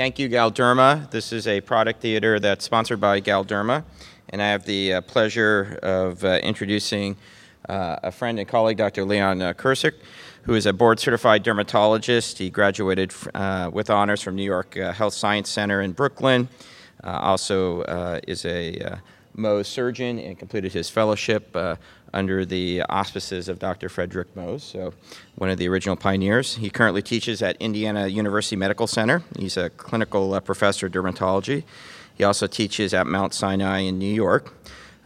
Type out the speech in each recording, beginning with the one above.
thank you, Galderma. This is a product theater that's sponsored by Galderma, and I have the uh, pleasure of uh, introducing uh, a friend and colleague, Dr. Leon uh, Kircik, who is a board-certified dermatologist. He graduated uh, with honors from New York uh, Health Science Center in Brooklyn. also is a Mohs surgeon and completed his fellowship under the auspices of Dr. Frederick Mohs, so one of the original pioneers. He currently teaches at Indiana University Medical Center. He's a clinical uh, professor of dermatology. He also teaches at Mount Sinai in New York.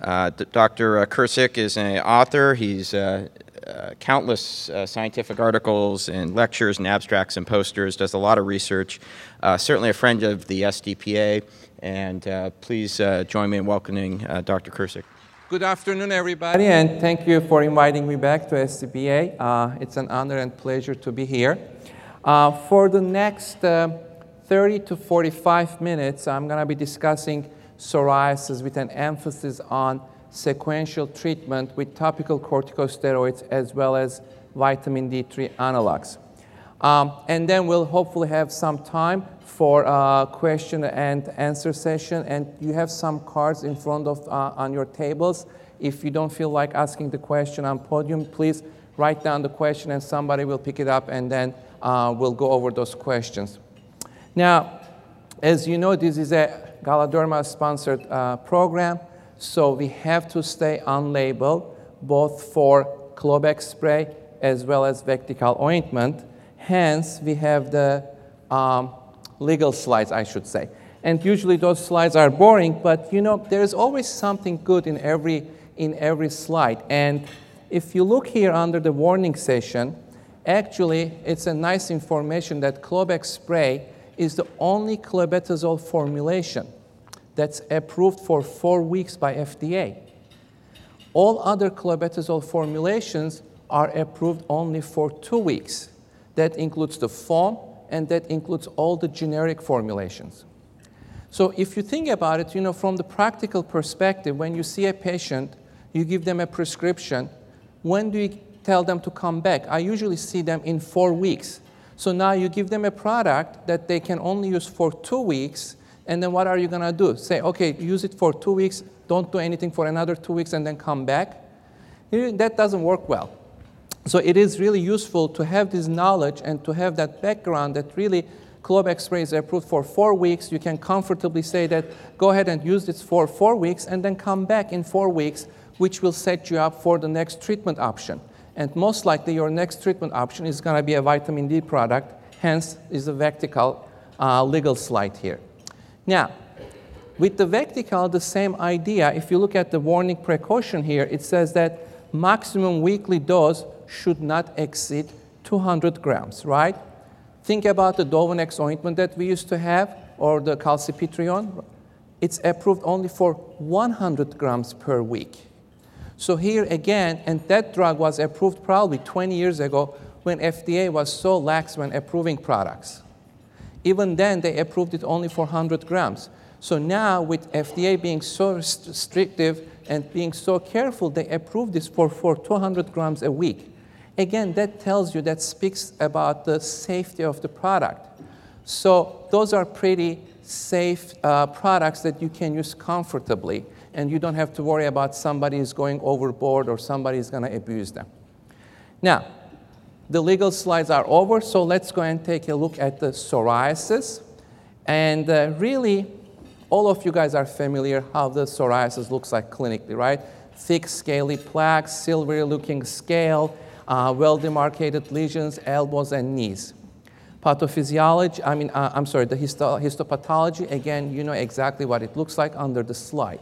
Uh, Dr. Uh, Kircik is an author. He's uh, uh countless uh, scientific articles and lectures and abstracts and posters, does a lot of research, certainly a friend of the SDPA. And please join me in welcoming Dr. Kircik. Good afternoon, everybody, and thank you for inviting me back to SDPA. Uh, it's an honor and pleasure to be here. Uh, for the next uh, 30 to 45 minutes, I'm going to be discussing psoriasis with an emphasis on sequential treatment with topical corticosteroids as well as vitamin D3 analogs. Um, and then we'll hopefully have some time for a question and answer session. And you have some cards in front of uh, on your tables. If you don't feel like asking the question on podium, please write down the question and somebody will pick it up and then uh, we'll go over those questions. Now, as you know, this is a Galderma sponsored uh, program, so we have to stay on label both for Clobex spray as well as Vectical ointment. Hence, we have the um, legal slides, I should say. And usually those slides are boring, but you know, there's always something good in every, in every slide. And if you look here under the warning section, actually, it's a nice information that Clobex spray is the only clobetasol formulation that's approved for four weeks by FDA. All other clobetasol formulations are approved only for two weeks. That includes the foam, and that includes all the generic formulations. So if you think about it, you know, from the practical perspective, when you see a patient, you give them a prescription, when do you tell them to come back? I usually see them in four weeks. So now you give them a product that they can only use for two weeks, and then what are you gonna do? Say, okay, use it for two weeks, don't do anything for another two weeks, and then come back? That doesn't work well. So it is really useful to have this knowledge and to have that background that really Clobex spray is approved for four weeks. You can comfortably say that go ahead and use this for four weeks and then come back in four weeks, which will set you up for the next treatment option. And most likely your next treatment option is going to be a vitamin D product, hence is the Vectical uh, legal slide here. Now, with the Vectical, the same idea, if you look at the warning precaution here, it says that maximum weekly dose should not exceed 200 grams, right? Think about the Dovonex ointment that we used to have or the calcipotriene. It's approved only for 100 grams per week. So here again, and that drug was approved probably 20 years ago when FDA was so lax when approving products. Even then, they approved it only for 100 grams. So now, with FDA being so restrictive and being so careful, they approved this for, for 200 grams a week. Again, that tells you, that speaks about the safety of the product. So those are pretty safe uh, products that you can use comfortably, and you don't have to worry about somebody is going overboard or somebody is going to abuse them. Now, the legal slides are over, so let's go and take a look at the psoriasis. And uh, really, all of you guys are familiar how the psoriasis looks like clinically, right? Thick, scaly plaques, silvery looking scale, uh, well demarcated lesions, elbows, and knees. Pathophysiology, I mean, uh, I'm sorry, the histo histopathology, again, you know exactly what it looks like under the slide.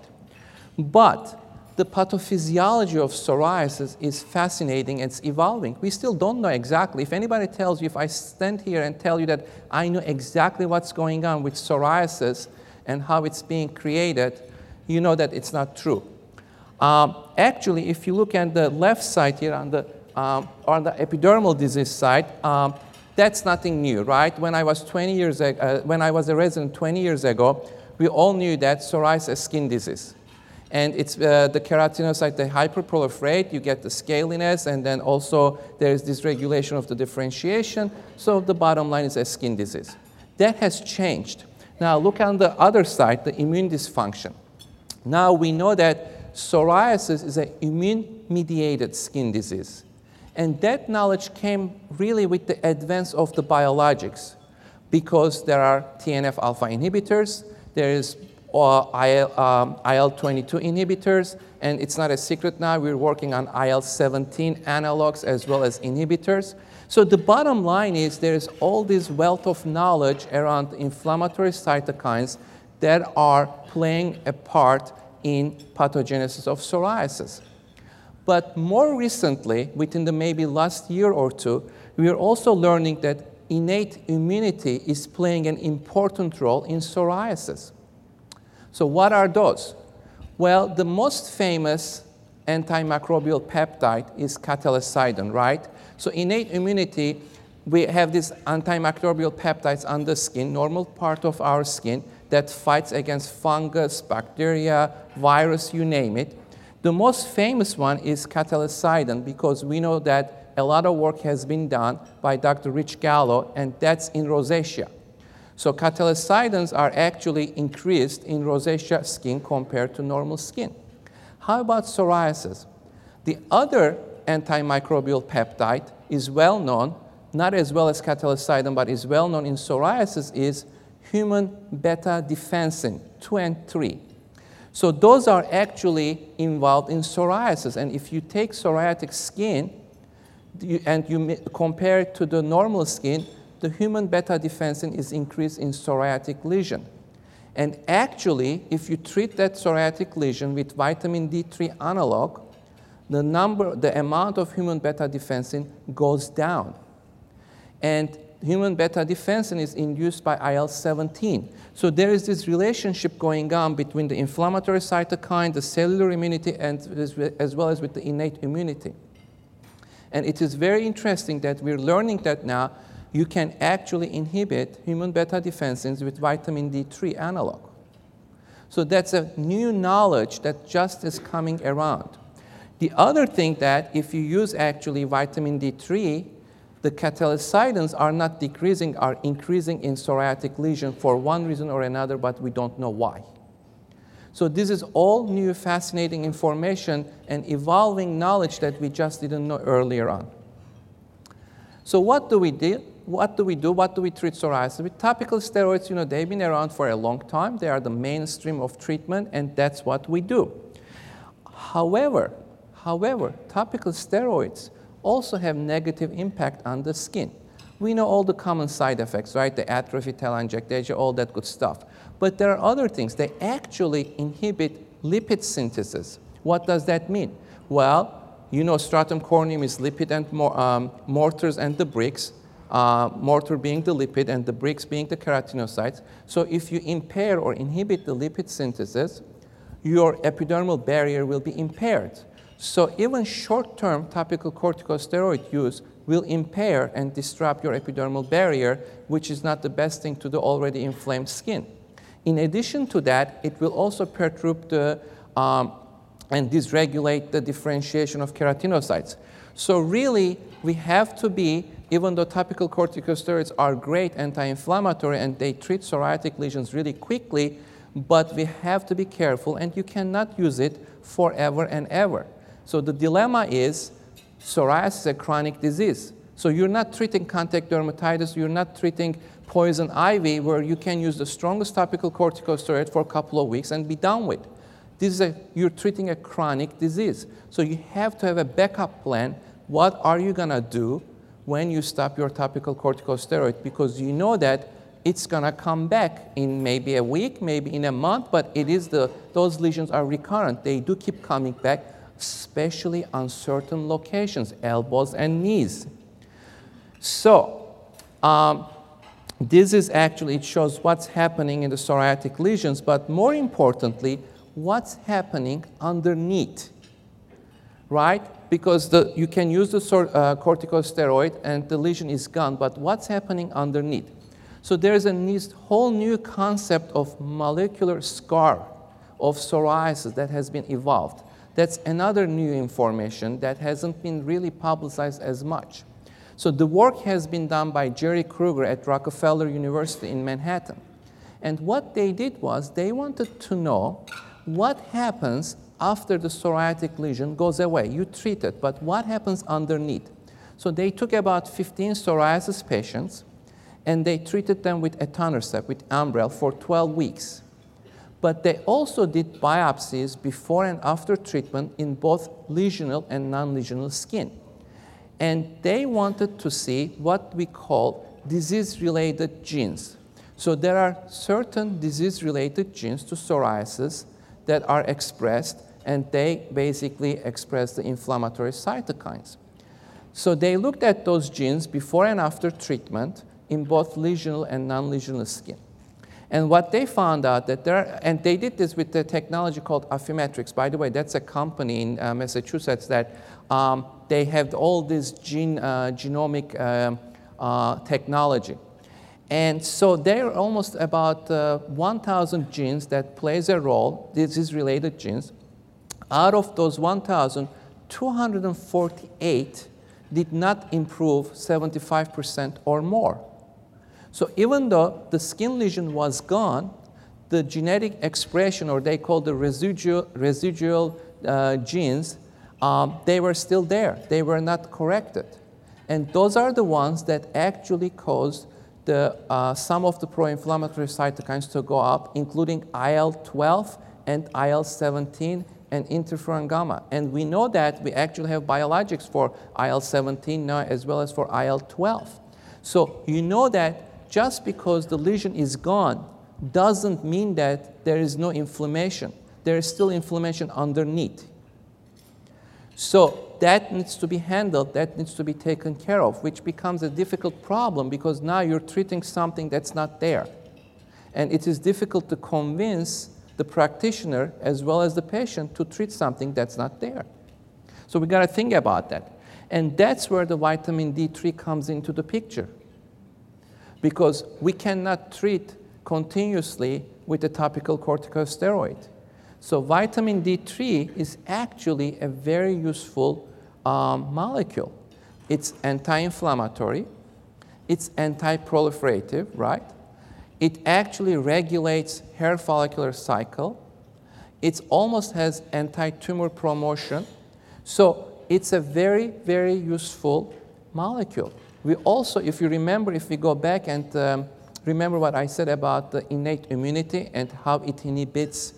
But the pathophysiology of psoriasis is fascinating, it's evolving. We still don't know exactly. If anybody tells you, if I stand here and tell you that I know exactly what's going on with psoriasis and how it's being created, you know that it's not true. Um, actually, if you look at the left side here on the um, on the epidermal disease side, um, that's nothing new, right? When I was 20 years uh, when I was a resident 20 years ago, we all knew that psoriasis is a skin disease. And it's uh, the keratinocyte, they hyperproliferate, you get the scaliness, and then also there is dysregulation of the differentiation. So the bottom line is a skin disease. That has changed. Now look on the other side, the immune dysfunction. Now we know that psoriasis is an immune-mediated skin disease. And that knowledge came really with the advance of the biologics because there are TNF alpha inhibitors, there is uh, IL, um, IL-22 inhibitors, and it's not a secret now, we're working on IL-17 analogs as well as inhibitors. So the bottom line is there's all this wealth of knowledge around inflammatory cytokines that are playing a part in pathogenesis of psoriasis. But more recently, within the maybe last year or two, we are also learning that innate immunity is playing an important role in psoriasis. So what are those? Well, the most famous antimicrobial peptide is cathelicidin, right? So innate immunity, we have these antimicrobial peptides on the skin, normal part of our skin, that fights against fungus, bacteria, virus, you name it. The most famous one is cathelicidin because we know that a lot of work has been done by Dr. Rich Gallo, and that's in rosacea. So cathelicidins are actually increased in rosacea skin compared to normal skin. How about psoriasis? The other antimicrobial peptide is well known, not as well as cathelicidin, but is well known in psoriasis, is human beta defensin 2 and 3. So those are actually involved in psoriasis. And if you take psoriatic skin and you compare it to the normal skin, the human beta defensin is increased in psoriatic lesion. And actually, if you treat that psoriatic lesion with vitamin D3 analog, the number, the amount of human beta defensin goes down. And human beta defensin is induced by IL-17. So there is this relationship going on between the inflammatory cytokine, the cellular immunity, and as well as with the innate immunity. And it is very interesting that we're learning that now you can actually inhibit human beta defensins with vitamin D3 analog. So that's a new knowledge that just is coming around. The other thing that if you use actually vitamin D3, the cathelicidins are not decreasing, are increasing in psoriatic lesion for one reason or another, but we don't know why. So this is all new fascinating information and evolving knowledge that we just didn't know earlier on. So what do we do? What do we do? What do we treat psoriasis with? Topical steroids, you know, they've been around for a long time. They are the mainstream of treatment, and that's what we do. However, however, topical steroids also have negative impact on the skin. We know all the common side effects, right? The atrophy, telangiectasia, all that good stuff. But there are other things. They actually inhibit lipid synthesis. What does that mean? Well, you know stratum corneum is lipid and um, mortars and the bricks, uh, mortar being the lipid and the bricks being the keratinocytes. So if you impair or inhibit the lipid synthesis, your epidermal barrier will be impaired. So even short-term topical corticosteroid use will impair and disrupt your epidermal barrier, which is not the best thing to the already inflamed skin. In addition to that, it will also perturb the um, and dysregulate the differentiation of keratinocytes. So really, we have to be, even though topical corticosteroids are great anti-inflammatory and they treat psoriatic lesions really quickly, but we have to be careful and you cannot use it forever and ever. So the dilemma is psoriasis is a chronic disease. So you're not treating contact dermatitis, you're not treating poison ivy where you can use the strongest topical corticosteroid for a couple of weeks and be done with. This is a, you're treating a chronic disease. So you have to have a backup plan. What are you gonna do when you stop your topical corticosteroid? Because you know that it's gonna come back in maybe a week, maybe in a month, but it is the, those lesions are recurrent. They do keep coming back especially on certain locations, elbows and knees. So, um, this is actually, it shows what's happening in the psoriatic lesions, but more importantly, what's happening underneath, right? Because the, you can use the uh, corticosteroid and the lesion is gone, but what's happening underneath? So there's a whole new concept of molecular scar of psoriasis that has been evolved. That's another new information that hasn't been really publicized as much. So the work has been done by Jerry Krueger at Rockefeller University in Manhattan. And what they did was they wanted to know what happens after the psoriatic lesion goes away. You treat it, but what happens underneath? So they took about 15 psoriasis patients and they treated them with etanercept, with Enbrel, for 12 weeks. But they also did biopsies before and after treatment in both lesional and non-lesional skin. And they wanted to see what we call disease-related genes. So there are certain disease-related genes to psoriasis that are expressed, and they basically express the inflammatory cytokines. So they looked at those genes before and after treatment in both lesional and non-lesional skin. And what they found out that there, and they did this with the technology called Affymetrix. By the way, that's a company in uh, Massachusetts that um, they have all this gene, uh, genomic um, uh, technology. And so there are almost about uh, 1,000 genes that plays a role, disease-related genes. Out of those 1,000, 248 did not improve 75% or more. So even though the skin lesion was gone, the genetic expression, or they call the residual, residual uh, genes, um, they were still there. They were not corrected. And those are the ones that actually caused the, uh, some of the pro-inflammatory cytokines to go up, including IL-12 and IL-17 and interferon gamma. And we know that we actually have biologics for IL-17 now as well as for IL-12. So you know that just because the lesion is gone doesn't mean that there is no inflammation. There is still inflammation underneath. So that needs to be handled, that needs to be taken care of, which becomes a difficult problem because now you're treating something that's not there. And it is difficult to convince the practitioner as well as the patient to treat something that's not there. So we got to think about that. And that's where the vitamin D3 comes into the picture because we cannot treat continuously with a topical corticosteroid. So vitamin D3 is actually a very useful um, molecule. It's anti-inflammatory, it's anti-proliferative, right? It actually regulates hair follicular cycle. It almost has anti-tumor promotion. So it's a very, very useful molecule. We also, if you remember, if we go back and um, remember what I said about the innate immunity and how it inhibits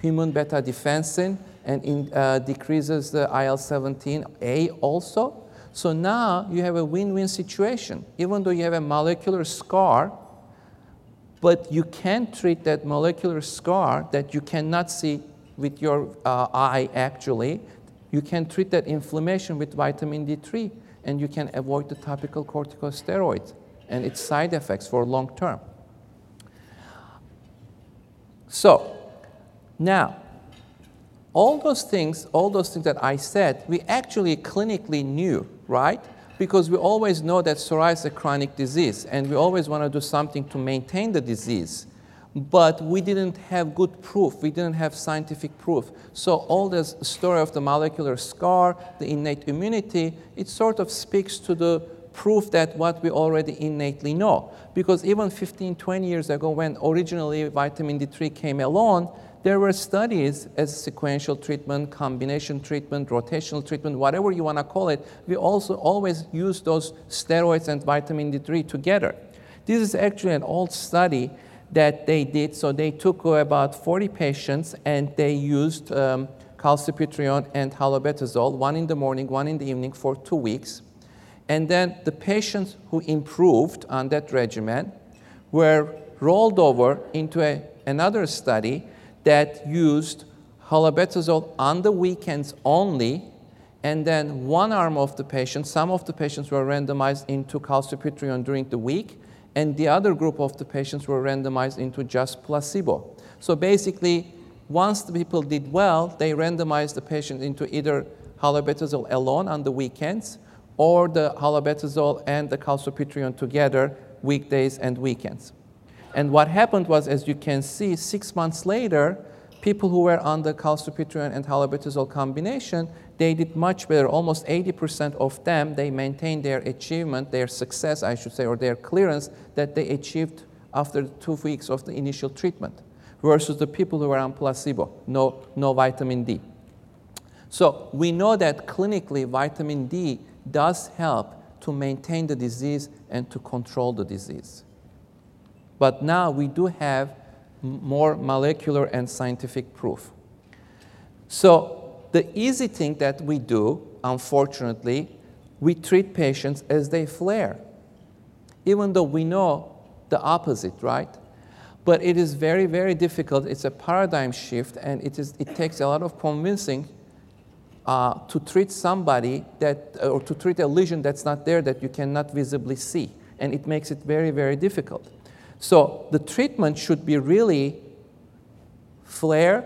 human beta defensin and in, uh, decreases the IL-17A also. So now you have a win-win situation. Even though you have a molecular scar, but you can treat that molecular scar that you cannot see with your uh, eye actually, you can treat that inflammation with vitamin D3 and you can avoid the topical corticosteroids and its side effects for long term. So, now, all those things, all those things that I said, we actually clinically knew, right? Because we always know that psoriasis is a chronic disease, and we always want to do something to maintain the disease but we didn't have good proof. We didn't have scientific proof. So all this story of the molecular scar, the innate immunity, it sort of speaks to the proof that what we already innately know. Because even 15, 20 years ago, when originally vitamin D3 came along, there were studies as sequential treatment, combination treatment, rotational treatment, whatever you want to call it. We also always use those steroids and vitamin D3 together. This is actually an old study that they did. So they took about 40 patients and they used um, and halobetasol, one in the morning, one in the evening for two weeks. And then the patients who improved on that regimen were rolled over into a, another study that used halobetasol on the weekends only, and then one arm of the patients, some of the patients were randomized into calcipotrione during the week, and the other group of the patients were randomized into just placebo. So basically, once the people did well, they randomized the patient into either halobetasol alone on the weekends or the halobetasol and the calcipotrione together weekdays and weekends. And what happened was, as you can see, six months later, people who were on the calcipotrione and halobetasol combination, they did much better. Almost 80% of them, they maintained their achievement, their success, I should say, or their clearance that they achieved after two weeks of the initial treatment versus the people who were on placebo, no, no vitamin D. So we know that clinically vitamin D does help to maintain the disease and to control the disease. But now we do have more molecular and scientific proof. So the easy thing that we do, unfortunately, we treat patients as they flare, even though we know the opposite, right? But it is very, very difficult. It's a paradigm shift, and it, is, it takes a lot of convincing uh, to treat somebody that, uh, or to treat a lesion that's not there that you cannot visibly see. And it makes it very, very difficult. So the treatment should be really flare,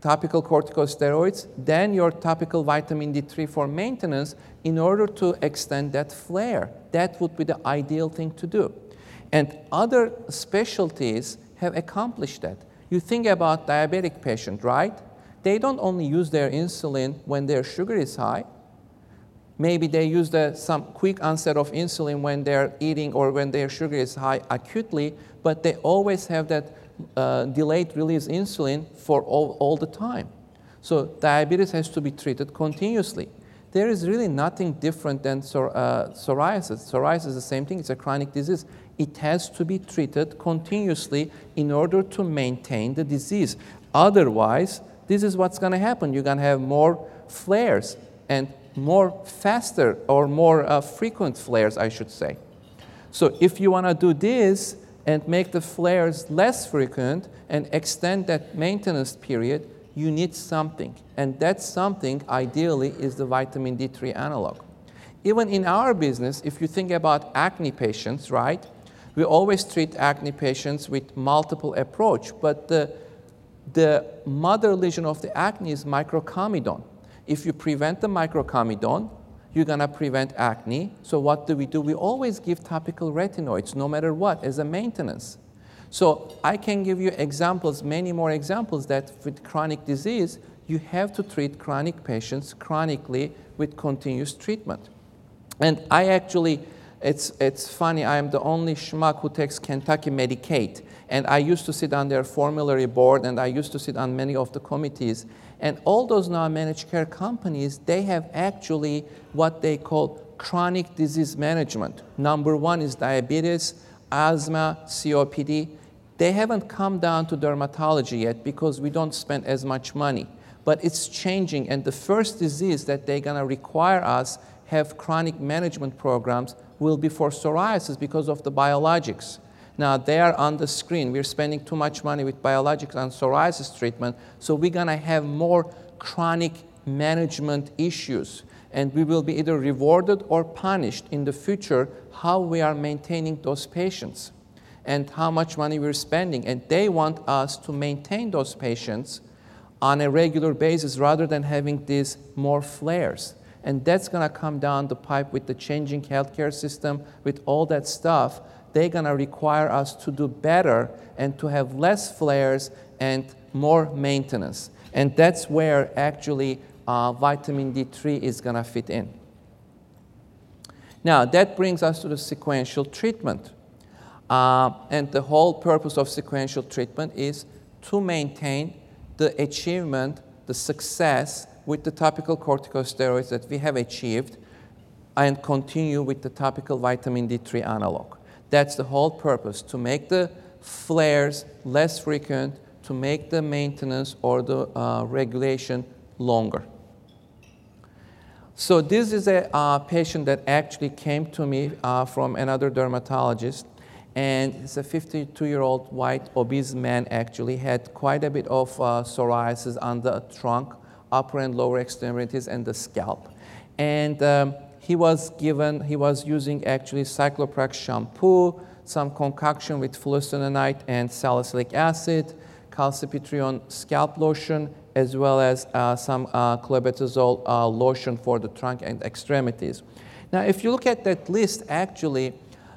topical corticosteroids, then your topical vitamin D3 for maintenance in order to extend that flare. That would be the ideal thing to do. And other specialties have accomplished that. You think about diabetic patient, right? they don't only use their insulin when their sugar is high. Maybe they use the, some quick onset of insulin when they're eating or when their sugar is high acutely, but they always have that uh, delayed release insulin for all, all the time. So diabetes has to be treated continuously. There is really nothing different than psor uh, psoriasis. Psoriasis is the same thing, it's a chronic disease. It has to be treated continuously in order to maintain the disease. Otherwise, this is what's going to happen. You're going to have more flares and more faster or more uh, frequent flares, I should say. So if you want to do this and make the flares less frequent and extend that maintenance period, you need something. And that something, ideally, is the vitamin D3 analog. Even in our business, if you think about acne patients, right, we always treat acne patients with multiple approach, but the the mother lesion of the acne is microcomedone. If you prevent the microcomedone, you're going to prevent acne. So what do we do? We always give topical retinoids, no matter what, as a maintenance. So I can give you examples, many more examples, that with chronic disease, you have to treat chronic patients chronically with continuous treatment. And I actually, it's, it's funny, I am the only schmuck who takes Kentucky Medicaid. And I used to sit on their formulary board and I used to sit on many of the committees. And all those non-managed care companies, they have actually what they call chronic disease management. Number one is diabetes, asthma, COPD. They haven't come down to dermatology yet because we don't spend as much money. But it's changing, and the first disease that they're gonna require us have chronic management programs will be for psoriasis because of the biologics. Now, they are on the screen. We're spending too much money with biologics and psoriasis treatment, so we're to have more chronic management issues. And we will be either rewarded or punished in the future how we are maintaining those patients and how much money we're spending. And they want us to maintain those patients on a regular basis rather than having these more flares. And that's going to come down the pipe with the changing healthcare system, with all that stuff they're going to require us to do better and to have less flares and more maintenance. And that's where actually uh, vitamin D3 is going to fit in. Now, that brings us to the sequential treatment. Uh, and the whole purpose of sequential treatment is to maintain the achievement, the success with the topical corticosteroids that we have achieved and continue with the topical vitamin D3 analog. That's the whole purpose, to make the flares less frequent, to make the maintenance or the uh, regulation longer. So this is a uh, patient that actually came to me uh, from another dermatologist, and it's a 52-year-old white obese man actually, had quite a bit of uh, psoriasis on the trunk, upper and lower extremities, and the scalp. And um, he was given, he was using actually ciclopirox shampoo, some concoction with fluocinolone and salicylic acid, calcipotrione scalp lotion, as well as uh, some uh, clobetasol uh, lotion for the trunk and extremities. Now, if you look at that list, actually,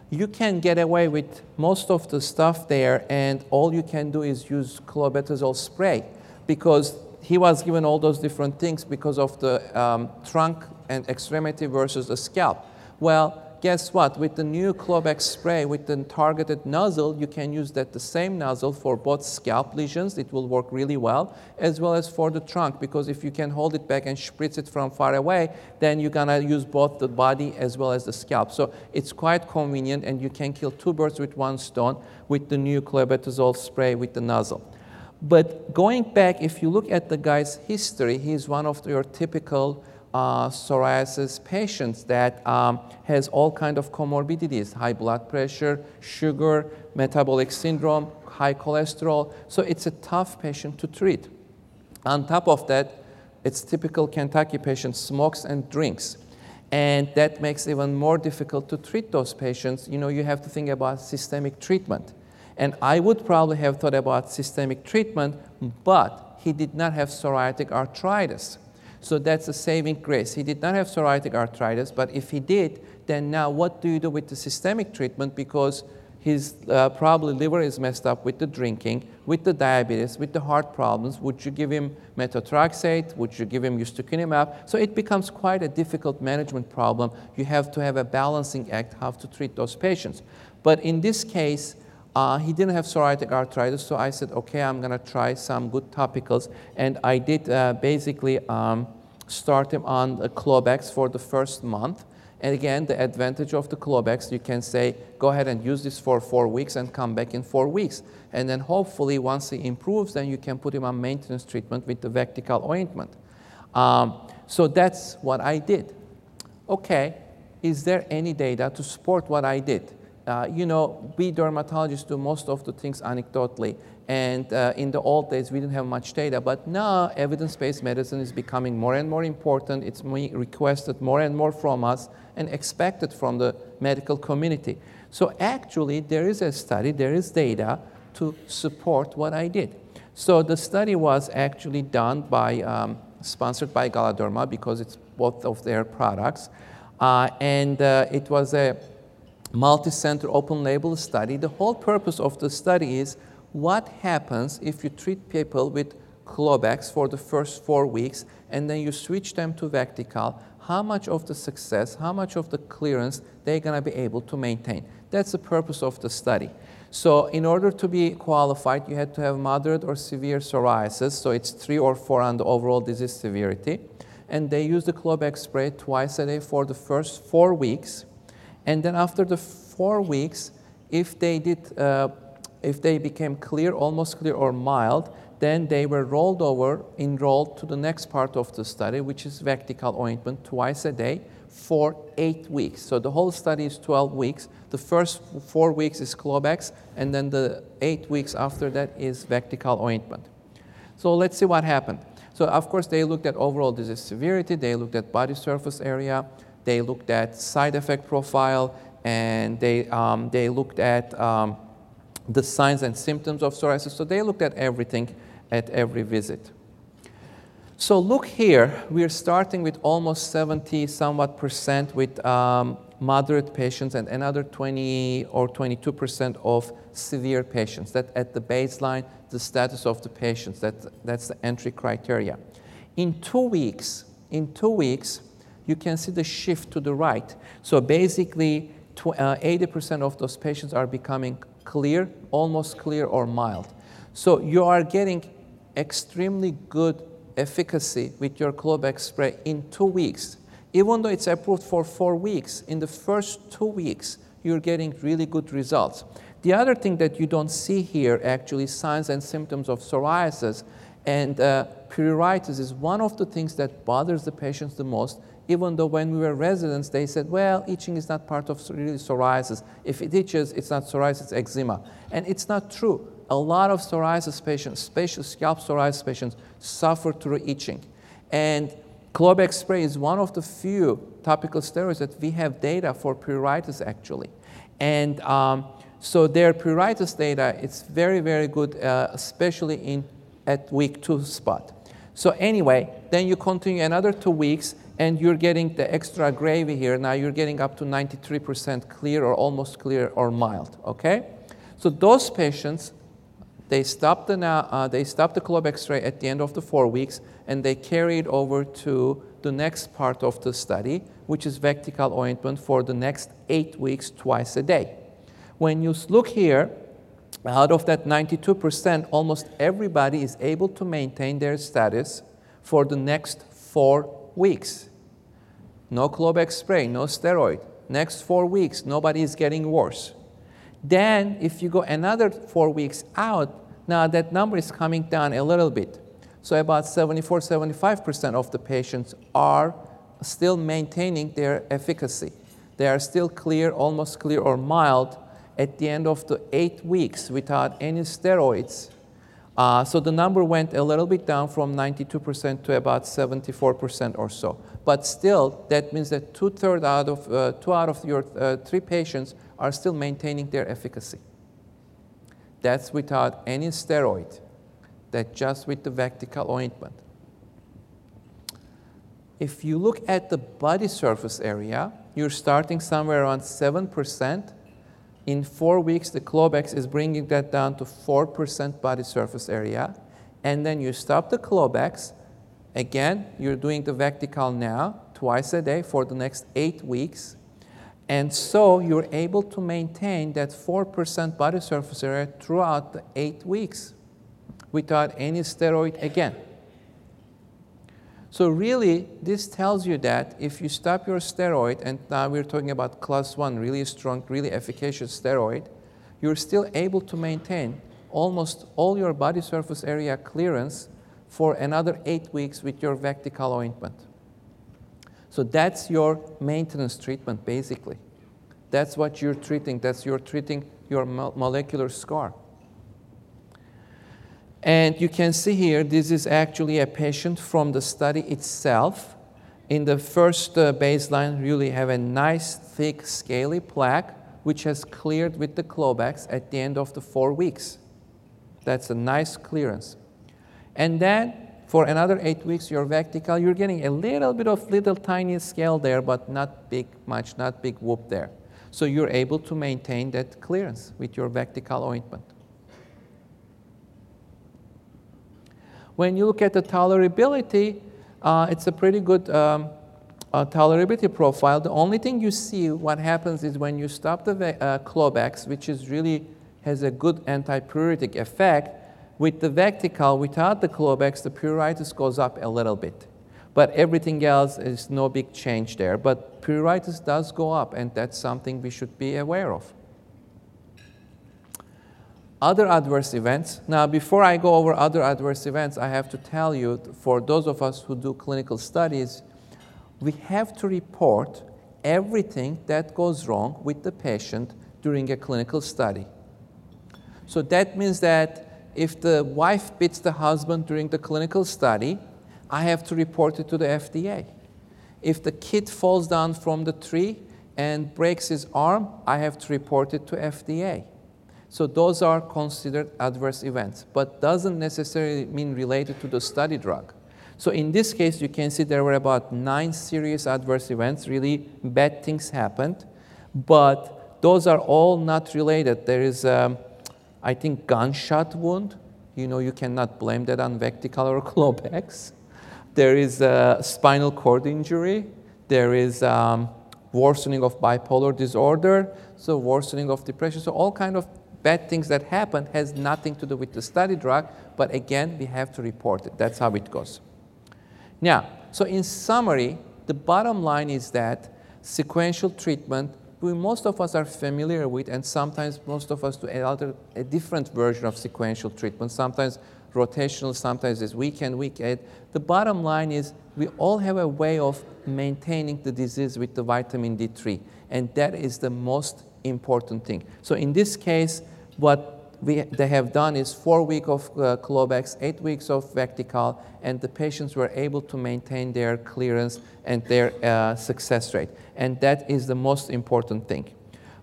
you can get away with most of the stuff there, and all you can do is use clobetasol spray. because he was given all those different things because of the um, trunk and extremity versus the scalp. Well, guess what? With the new Clobex spray with the targeted nozzle, you can use that the same nozzle for both scalp lesions. It will work really well, as well as for the trunk, because if you can hold it back and spritz it from far away, then you're gonna use both the body as well as the scalp. So it's quite convenient, and you can kill two birds with one stone with the new clobetasol spray with the nozzle. But going back, if you look at the guy's history, he's one of your typical uh, psoriasis patients that um, has all kind of comorbidities, high blood pressure, sugar, metabolic syndrome, high cholesterol. So it's a tough patient to treat. On top of that, it's typical Kentucky patient smokes and drinks. And that makes even more difficult to treat those patients. You know, you have to think about systemic treatment. And I would probably have thought about systemic treatment, but he did not have psoriatic arthritis. So that's a saving grace. He did not have psoriatic arthritis, but if he did, then now what do you do with the systemic treatment? Because his uh, probably liver is messed up with the drinking, with the diabetes, with the heart problems. Would you give him methotrexate? Would you give him ustekinumab? So it becomes quite a difficult management problem. You have to have a balancing act how to treat those patients. But in this case, uh, he didn't have psoriatic arthritis, so I said, okay, I'm going to try some good topicals. And I did uh, basically um, start him on the Clobex for the first month. And again, the advantage of the Clobex, you can say, go ahead and use this for four weeks and come back in four weeks. And then hopefully, once he improves, then you can put him on maintenance treatment with the Vectical ointment. Um, so that's what I did. Okay, is there any data to support what I did? Uh, you know, we dermatologists do most of the things anecdotally. And uh, in the old days, we didn't have much data. But now, evidence-based medicine is becoming more and more important. It's requested more and more from us and expected from the medical community. So actually, there is a study, there is data to support what I did. So the study was actually done by, um, sponsored by Galderma because it's both of their products. Uh, and uh, it was a multi-center open label study. The whole purpose of the study is what happens if you treat people with Clobex for the first four weeks and then you switch them to Vectical, how much of the success, how much of the clearance they're gonna be able to maintain. That's the purpose of the study. So in order to be qualified, you had to have moderate or severe psoriasis, so it's three or four on the overall disease severity. And they use the Clobex spray twice a day for the first four weeks. And then after the four weeks, if they did, uh, if they became clear, almost clear or mild, then they were rolled over, enrolled to the next part of the study, which is Vectical ointment twice a day for eight weeks. So the whole study is 12 weeks. The first four weeks is Clobex, and then the eight weeks after that is Vectical ointment. So let's see what happened. So of course they looked at overall disease severity, they looked at body surface area, they looked at side effect profile, and they, um, they looked at um, the signs and symptoms of psoriasis. So they looked at everything at every visit. So look here, we're starting with almost 70 somewhat percent with um, moderate patients and another 20 or 22 percent of severe patients. That at the baseline, the status of the patients, that, that's the entry criteria. In two weeks, in two weeks, you can see the shift to the right. So basically, 80% uh, of those patients are becoming clear, almost clear, or mild. So you are getting extremely good efficacy with your Clobex spray in two weeks. Even though it's approved for four weeks, in the first two weeks, you're getting really good results. The other thing that you don't see here, actually, signs and symptoms of psoriasis and uh, pruritus is one of the things that bothers the patients the most even though when we were residents, they said, well, itching is not part of really psoriasis. If it itches, it's not psoriasis, it's eczema. And it's not true. A lot of psoriasis patients, especially scalp psoriasis patients, suffer through itching. And Clobex spray is one of the few topical steroids that we have data for pruritus actually. And um, so their pruritus data, it's very, very good, uh, especially in at week two spot. So anyway, then you continue another two weeks and you're getting the extra gravy here. Now you're getting up to 93% clear or almost clear or mild, okay? So those patients, They stopped the, uh, they stopped the Clobex spray at the end of the four weeks, and they carried over to the next part of the study, which is Vectical ointment for the next eight weeks, twice a day. When you look here, out of that 92%, almost everybody is able to maintain their status for the next four weeks. No Clobex spray, no steroid. Next four weeks, nobody is getting worse. Then, if you go another four weeks out, now that number is coming down a little bit. So about 74, 75% of the patients are still maintaining their efficacy. They are still clear, almost clear or mild at the end of the eight weeks without any steroids. Uh, so the number went a little bit down from 92% to about 74% or so. But still, that means that two-thirds out of, uh, two out of your uh, three patients are still maintaining their efficacy. That's without any steroid. That's just with the Vectical ointment. If you look at the body surface area, you're starting somewhere around 7%. In four weeks, the Clobex is bringing that down to 4% body surface area. And then you stop the Clobex. Again, you're doing the Vectical now, twice a day for the next eight weeks. And so you're able to maintain that 4% body surface area throughout the eight weeks without any steroid again. So really, this tells you that if you stop your steroid, and now we're talking about class one, really strong, really efficacious steroid, you're still able to maintain almost all your body surface area clearance for another eight weeks with your Vectical ointment. So that's your maintenance treatment, basically. That's what you're treating. That's you're treating your molecular scar. And you can see here, this is actually a patient from the study itself. In the first uh, baseline, really have a nice, thick, scaly plaque, which has cleared with the Clobex at the end of the four weeks. That's a nice clearance. And then for another eight weeks, your Vectical, you're getting a little bit of little tiny scale there, but not big much, not big whoop there. So you're able to maintain that clearance with your Vectical ointment. When you look at the tolerability, uh, it's a pretty good um, uh, tolerability profile. The only thing you see what happens is when you stop the uh, which is really has a good antipruritic effect, with the Vectical, without the Clobex, the pruritus goes up a little bit. But everything else is no big change there. But pruritus does go up, and that's something we should be aware of. Other adverse events. Now, before I go over other adverse events, I have to tell you, for those of us who do clinical studies, we have to report everything that goes wrong with the patient during a clinical study. So that means that if the wife beats the husband during the clinical study, I have to report it to the FDA. If the kid falls down from the tree and breaks his arm, I have to report it to FDA. So those are considered adverse events, but doesn't necessarily mean related to the study drug. So in this case, you can see there were about nine serious adverse events, really bad things happened, but those are all not related. There is, um, I think, gunshot wound. You know, you cannot blame that on Vectical or Clobex. There is a spinal cord injury. There is um, worsening of bipolar disorder, so worsening of depression. So all kind of bad things that happen has nothing to do with the study drug, but again, we have to report it. That's how it goes. Now, so in summary, the bottom line is that sequential treatment, we, most of us are familiar with, and sometimes most of us do a, a different version of sequential treatment. Sometimes rotational, sometimes it's weekend, weekend. The bottom line is we all have a way of maintaining the disease with the vitamin D3, and that is the most important thing. So in this case, what we, they have done is four weeks of uh, Clobex, eight weeks of Vectical, and the patients were able to maintain their clearance and their uh, success rate. And that is the most important thing.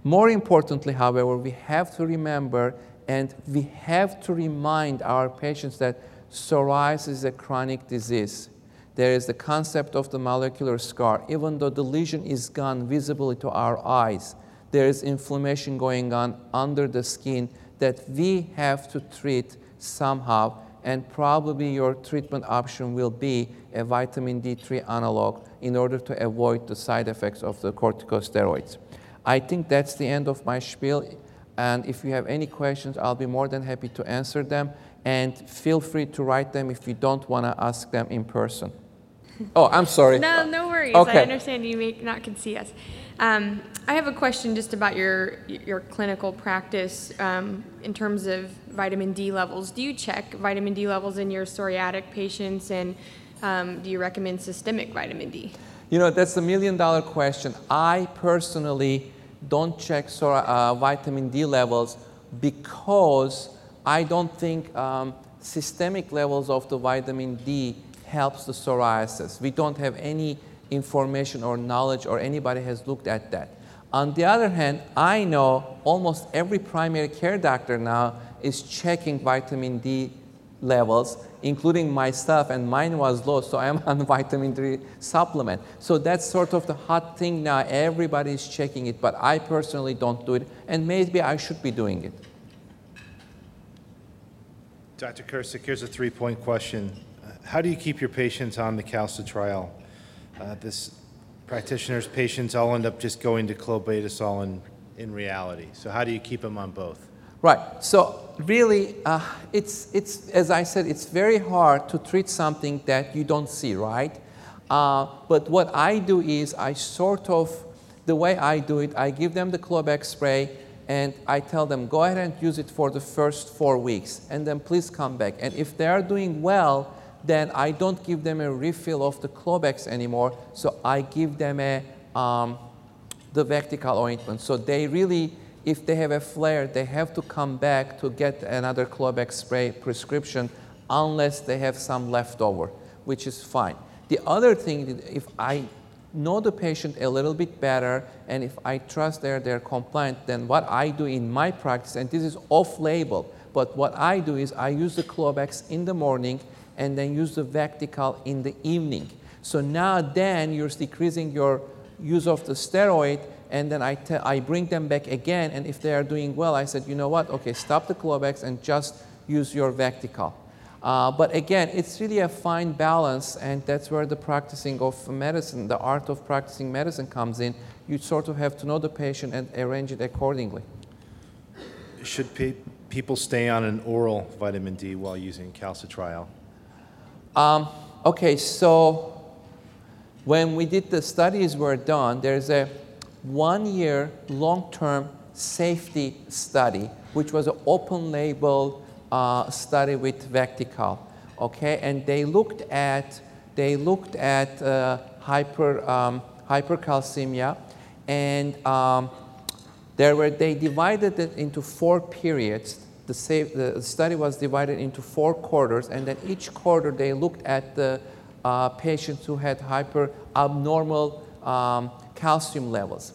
More importantly, however, we have to remember and we have to remind our patients that psoriasis is a chronic disease. There is the concept of the molecular scar. Even though the lesion is gone visibly to our eyes, there is inflammation going on under the skin that we have to treat somehow, and probably your treatment option will be a vitamin D3 analog in order to avoid the side effects of the corticosteroids. I think that's the end of my spiel. And if you have any questions, I'll be more than happy to answer them. And feel free to write them if you don't want to ask them in person. Oh, I'm sorry. No, no worries. Okay. I understand you may not can see us. Um, I have a question just about your your clinical practice um, in terms of vitamin D levels. Do you check vitamin D levels in your psoriatic patients, and um, do you recommend systemic vitamin D? You know, that's a million dollar question. I personally don't check uh, vitamin D levels because I don't think um, systemic levels of the vitamin D helps the psoriasis. We don't have any information or knowledge or anybody has looked at that. On the other hand, I know almost every primary care doctor now is checking vitamin D levels, including myself, and mine was low, so I'm on vitamin D supplement. So that's sort of the hot thing now. Everybody is checking it, but I personally don't do it, and maybe I should be doing it. Dr. Kircik, here's a three-point question. How do you keep your patients on the calcitriol? Uh, This practitioner's patients all end up just going to clobetasol in, in reality. So how do you keep them on both? Right. So really, uh, it's it's as I said, it's very hard to treat something that you don't see, right? Uh, but what I do is I sort of the way I do it, I give them the Clobex spray and I tell them go ahead and use it for the first four weeks, and then please come back. And if they are doing well, then I don't give them a refill of the Clobex anymore. So I give them a um, the Vectical ointment. So they really, if they have a flare, they have to come back to get another Clobex spray prescription unless they have some leftover, which is fine. The other thing, if I know the patient a little bit better and if I trust they're, they're compliant, then what I do in my practice, and this is off-label, but what I do is I use the Clobex in the morning and then use the Vectical in the evening. So now then you're decreasing your use of the steroid and then I, I bring them back again and if they are doing well, I said, you know what, okay, stop the Clobex and just use your Vectical. Uh, but again, it's really a fine balance and that's where the practicing of medicine, the art of practicing medicine comes in. You sort of have to know the patient and arrange it accordingly. Should pe- people stay on an oral vitamin D while using calcitriol? Um, okay, so when we did the studies were done, there's a one-year long-term safety study, which was an open-label uh, study with Vectical. Okay, and they looked at they looked at uh, hyper um, hypercalcemia, and um, there were they divided it into four periods. The, safe, the study was divided into four quarters, and then each quarter they looked at the uh, patients who had hyper abnormal um, calcium levels,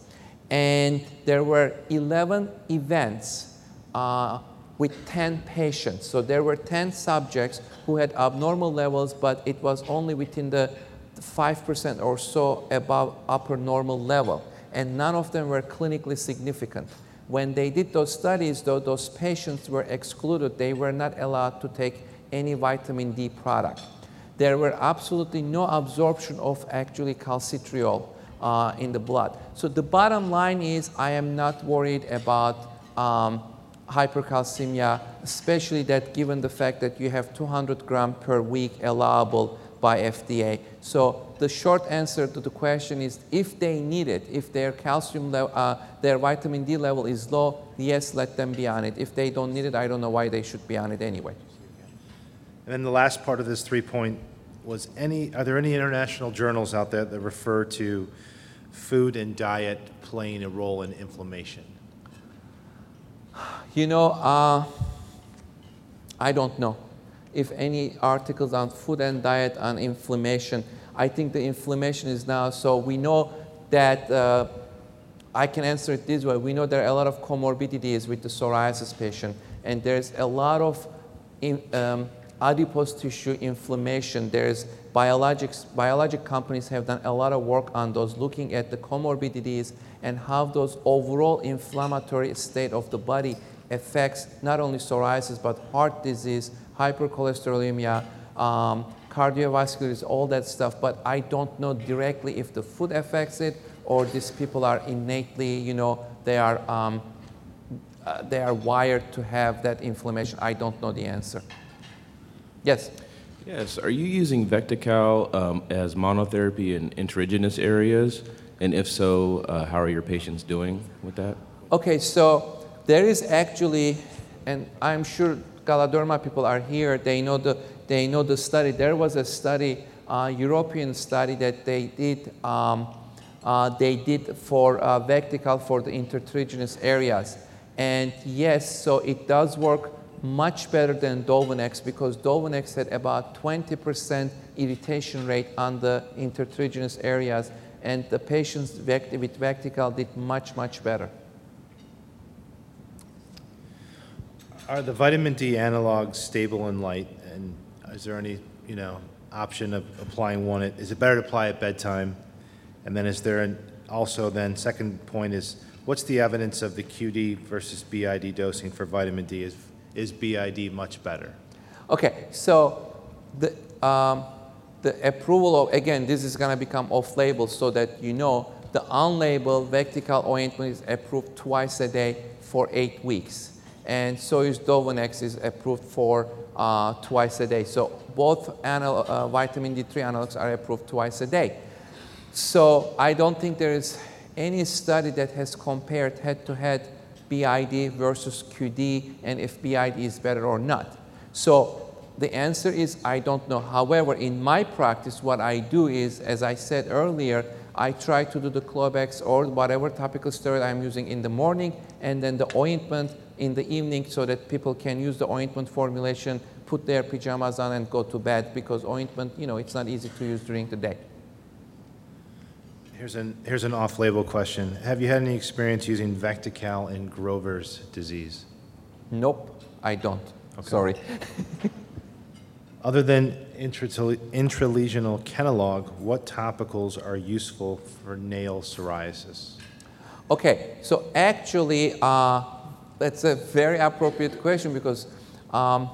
and there were 11 events uh, with 10 patients. So there were 10 subjects who had abnormal levels, but it was only within the 5% or so above upper normal level, and none of them were clinically significant. When they did those studies, though, those patients were excluded. They were not allowed to take any vitamin D product. There were absolutely no absorption of actually calcitriol uh, in the blood. So the bottom line is I am not worried about um, hypercalcemia, especially that given the fact that you have 200 gram per week allowable by FDA. So the short answer to the question is if they need it, if their calcium level, uh, their vitamin D level is low, yes, let them be on it. If they don't need it, I don't know why they should be on it anyway. And then the last part of this three-point was any, are there any international journals out there that refer to food and diet playing a role in inflammation? You know, uh, I don't know if any articles on food and diet on inflammation. I think the inflammation is now, so we know that, uh, I can answer it this way. We know there are a lot of comorbidities with the psoriasis patient, and there's a lot of in, um, adipose tissue inflammation. There's biologics, biologic companies have done a lot of work on those, looking at the comorbidities and how those overall inflammatory state of the body affects not only psoriasis but heart disease, hypercholesterolemia, um, cardiovascular disease, all that stuff. But I don't know directly if the food affects it or these people are innately, you know, they are, um, uh, they are wired to have that inflammation. I don't know the answer. Yes. Yes. Are you using Vectical um, as monotherapy in intertriginous areas? And if so, uh, how are your patients doing with that? Okay, so there is actually, and I'm sure Galderma people are here, they know the, they know the study. There was a study, uh, European study that they did, um, uh, they did for uh, Vectical for the intertriginous areas. And yes, so it does work much better than Dovonex because Dovonex had about 20% irritation rate on the intertriginous areas and the patients with Vectical did much, much better. Are the vitamin D analogs stable in light? And is there any, you know, option of applying one? At, is it better to apply at bedtime? And then is there an, also then second point is what's the evidence of the QD versus BID dosing for vitamin D? Is, is BID much better? Okay, so the, um, the approval of, again, this is going to become off-label so that you know the unlabeled Vectical ointment is approved twice a day for eight weeks and so is Dovonex is approved for uh, twice a day. So both anal- uh, vitamin D3 analogs are approved twice a day. So I don't think there is any study that has compared head-to-head BID versus QD and if BID is better or not. So the answer is I don't know. However, in my practice, what I do is, as I said earlier, I try to do the Clobex or whatever topical steroid I'm using in the morning and then the ointment in the evening so that people can use the ointment formulation, put their pajamas on and go to bed because ointment, you know, it's not easy to use during the day. Here's an, here's an off-label question. Have you had any experience using Vectical in Grover's disease? Nope, I don't. Okay. Sorry. Other than intralesional Kenalog, what topicals are useful for nail psoriasis? Okay, so actually, uh, that's a very appropriate question because um,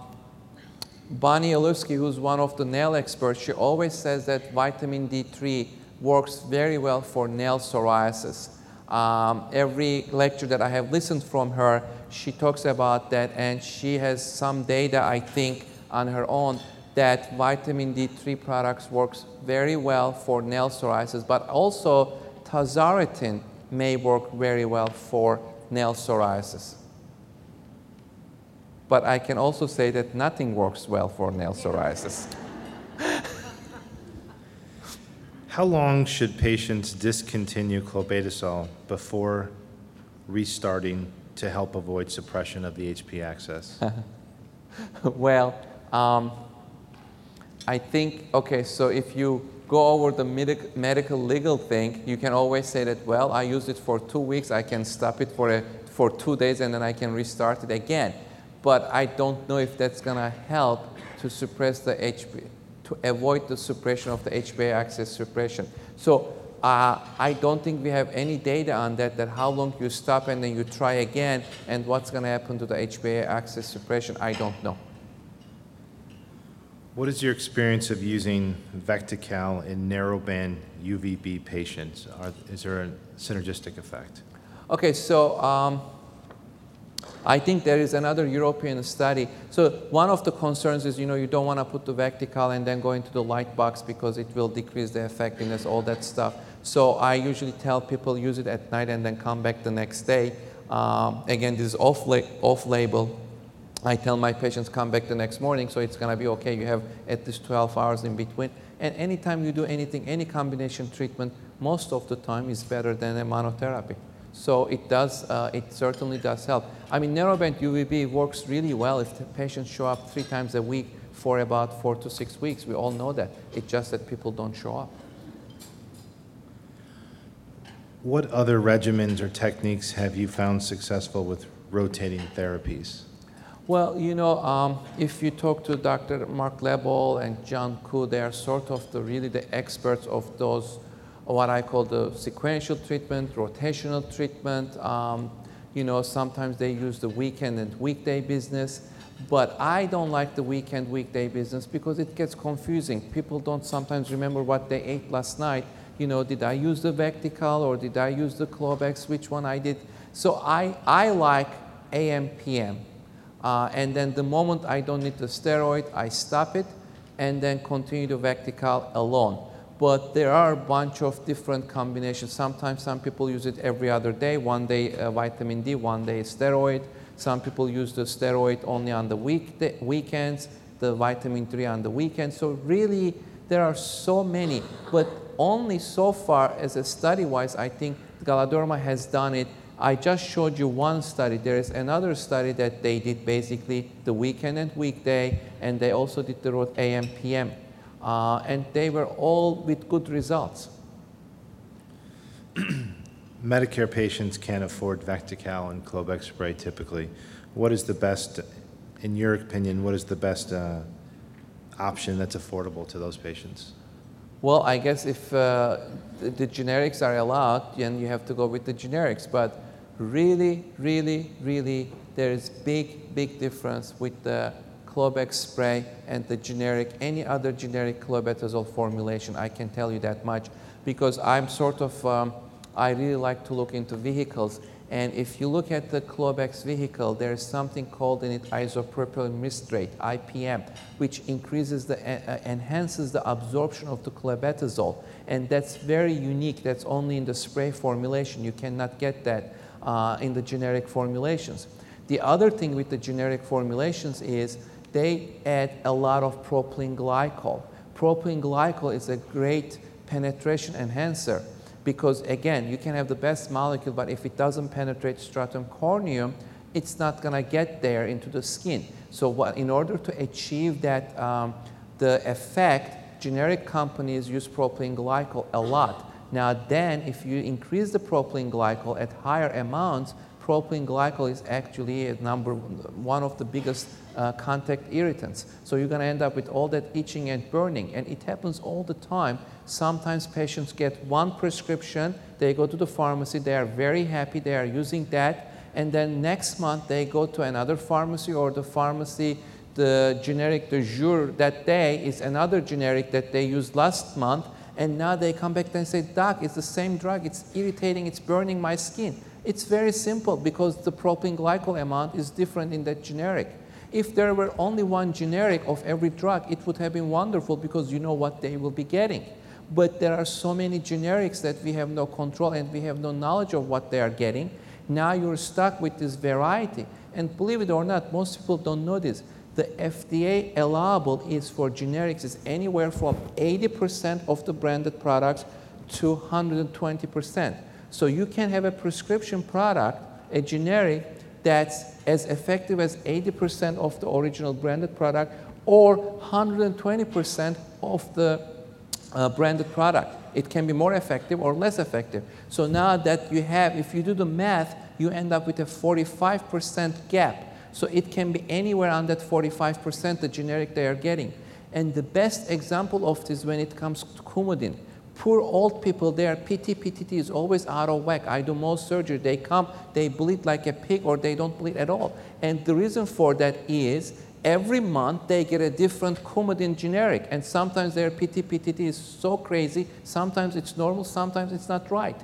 Boni Elewski, who's one of the nail experts, she always says that vitamin D3 works very well for nail psoriasis. Um, every lecture that I have listened from her, she talks about that, and she has some data, I think, on her own that vitamin D3 products works very well for nail psoriasis, but also tazarotene may work very well for nail psoriasis. But I can also say that nothing works well for nail psoriasis. How long should patients discontinue clobetasol before restarting to help avoid suppression of the HP axis? well, um, I think, okay, so if you go over the medic medical legal thing, you can always say that, well, I used it for two weeks, I can stop it for, a, for two days, and then I can restart it again but I don't know if that's going to help to suppress the HP, to avoid the suppression of the HPA axis suppression. So uh, I don't think we have any data on that, that how long you stop and then you try again, and what's going to happen to the HPA axis suppression, I don't know. What is your experience of using Vectical in narrowband UVB patients? Are, is there a synergistic effect? Okay, so um, I think there is another European study. So one of the concerns is, you know, you don't want to put the Vectical and then go into the light box because it will decrease the effectiveness, all that stuff. So I usually tell people use it at night and then come back the next day. Um, again, this is off-label. Off I tell my patients come back the next morning, so it's going to be okay. You have at least 12 hours in between. And anytime you do anything, any combination treatment, most of the time is better than a monotherapy. So it does, uh, it certainly does help. I mean, narrowband UVB works really well if the patients show up three times a week for about four to six weeks. We all know that. It's just that people don't show up. What other regimens or techniques have you found successful with rotating therapies? Well, you know, um, if you talk to Dr. Mark Lebwohl and John Koo, they are sort of the really the experts of those what I call the sequential treatment, rotational treatment. Um, You know, sometimes they use the weekend and weekday business. But I don't like the weekend, weekday business because it gets confusing. People don't sometimes remember what they ate last night. You know, did I use the Vectical or did I use the Clobex? Which one I did? So I, I like AM, PM. Uh, and then the moment I don't need the steroid, I stop it and then continue the Vectical alone. But there are a bunch of different combinations. Sometimes some people use it every other day, one day uh, vitamin D, one day steroid. Some people use the steroid only on the week weekends, the vitamin 3 on the weekends. So really, there are so many. But only so far as a study-wise, I think Galderma has done it. I just showed you one study. There is another study that they did basically the weekend and weekday, and they also did the road AM, PM. Uh, and they were all with good results. Medicare patients can't afford Vectical and Clobex spray typically. What is the best, in your opinion, what is the best uh, option that's affordable to those patients? Well, I guess if uh, the, the, generics are allowed, then you have to go with the generics. But really, really, really, there is big, big difference with the Clobex spray and the generic, any other generic clobetasol formulation. I can tell you that much because I'm sort of, um, I really like to look into vehicles. And if you look at the Clobex vehicle, there is something called in it isopropyl myristate, IPM, which increases the, uh, enhances the absorption of the clobetasol. And that's very unique. That's only in the spray formulation. You cannot get that uh, in the generic formulations. The other thing with the generic formulations is they add a lot of propylene glycol. Propylene glycol is a great penetration enhancer because again, you can have the best molecule, but if it doesn't penetrate stratum corneum, it's not going to get there into the skin. So what, in order to achieve that, um, the effect, generic companies use propylene glycol a lot. Now then, if you increase the propylene glycol at higher amounts, propylene glycol is actually number one of the biggest uh, contact irritants. So you're going to end up with all that itching and burning, and it happens all the time. Sometimes patients get one prescription, they go to the pharmacy, they are very happy, they are using that, and then next month they go to another pharmacy or the pharmacy, the generic de jour that day is another generic that they used last month, and now they come back and say, Doc, it's the same drug, it's irritating, it's burning my skin. It's very simple because the propylene glycol amount is different in that generic. If there were only one generic of every drug, it would have been wonderful because you know what they will be getting. But there are so many generics that we have no control and we have no knowledge of what they are getting. Now you're stuck with this variety. And believe it or not, most people don't know this. The FDA allowable is for generics is anywhere from 80% of the branded products to 120%. So you can have a prescription product, a generic, that's as effective as 80% of the original branded product or 120% of the uh, branded product. It can be more effective or less effective. So now that you have, if you do the math, you end up with a 45% gap. So it can be anywhere on that 45% the generic they are getting. And the best example of this when it comes to Coumadin poor old people there, PT, PTT is always out of whack. I do most surgery. They come, they bleed like a pig or they don't bleed at all. And the reason for that is every month they get a different Coumadin generic. And sometimes their PT, PTT is so crazy. Sometimes it's normal, sometimes it's not right.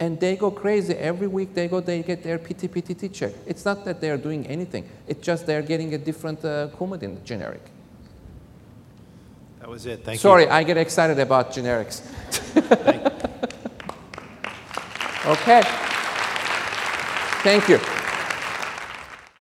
And they go crazy. Every week they go, they get their PT, PTT check. It's not that they're doing anything. It's just they're getting a different uh, Coumadin generic. That was it. Thank Sorry, you. Sorry, I get excited about generics. okay. Thank you.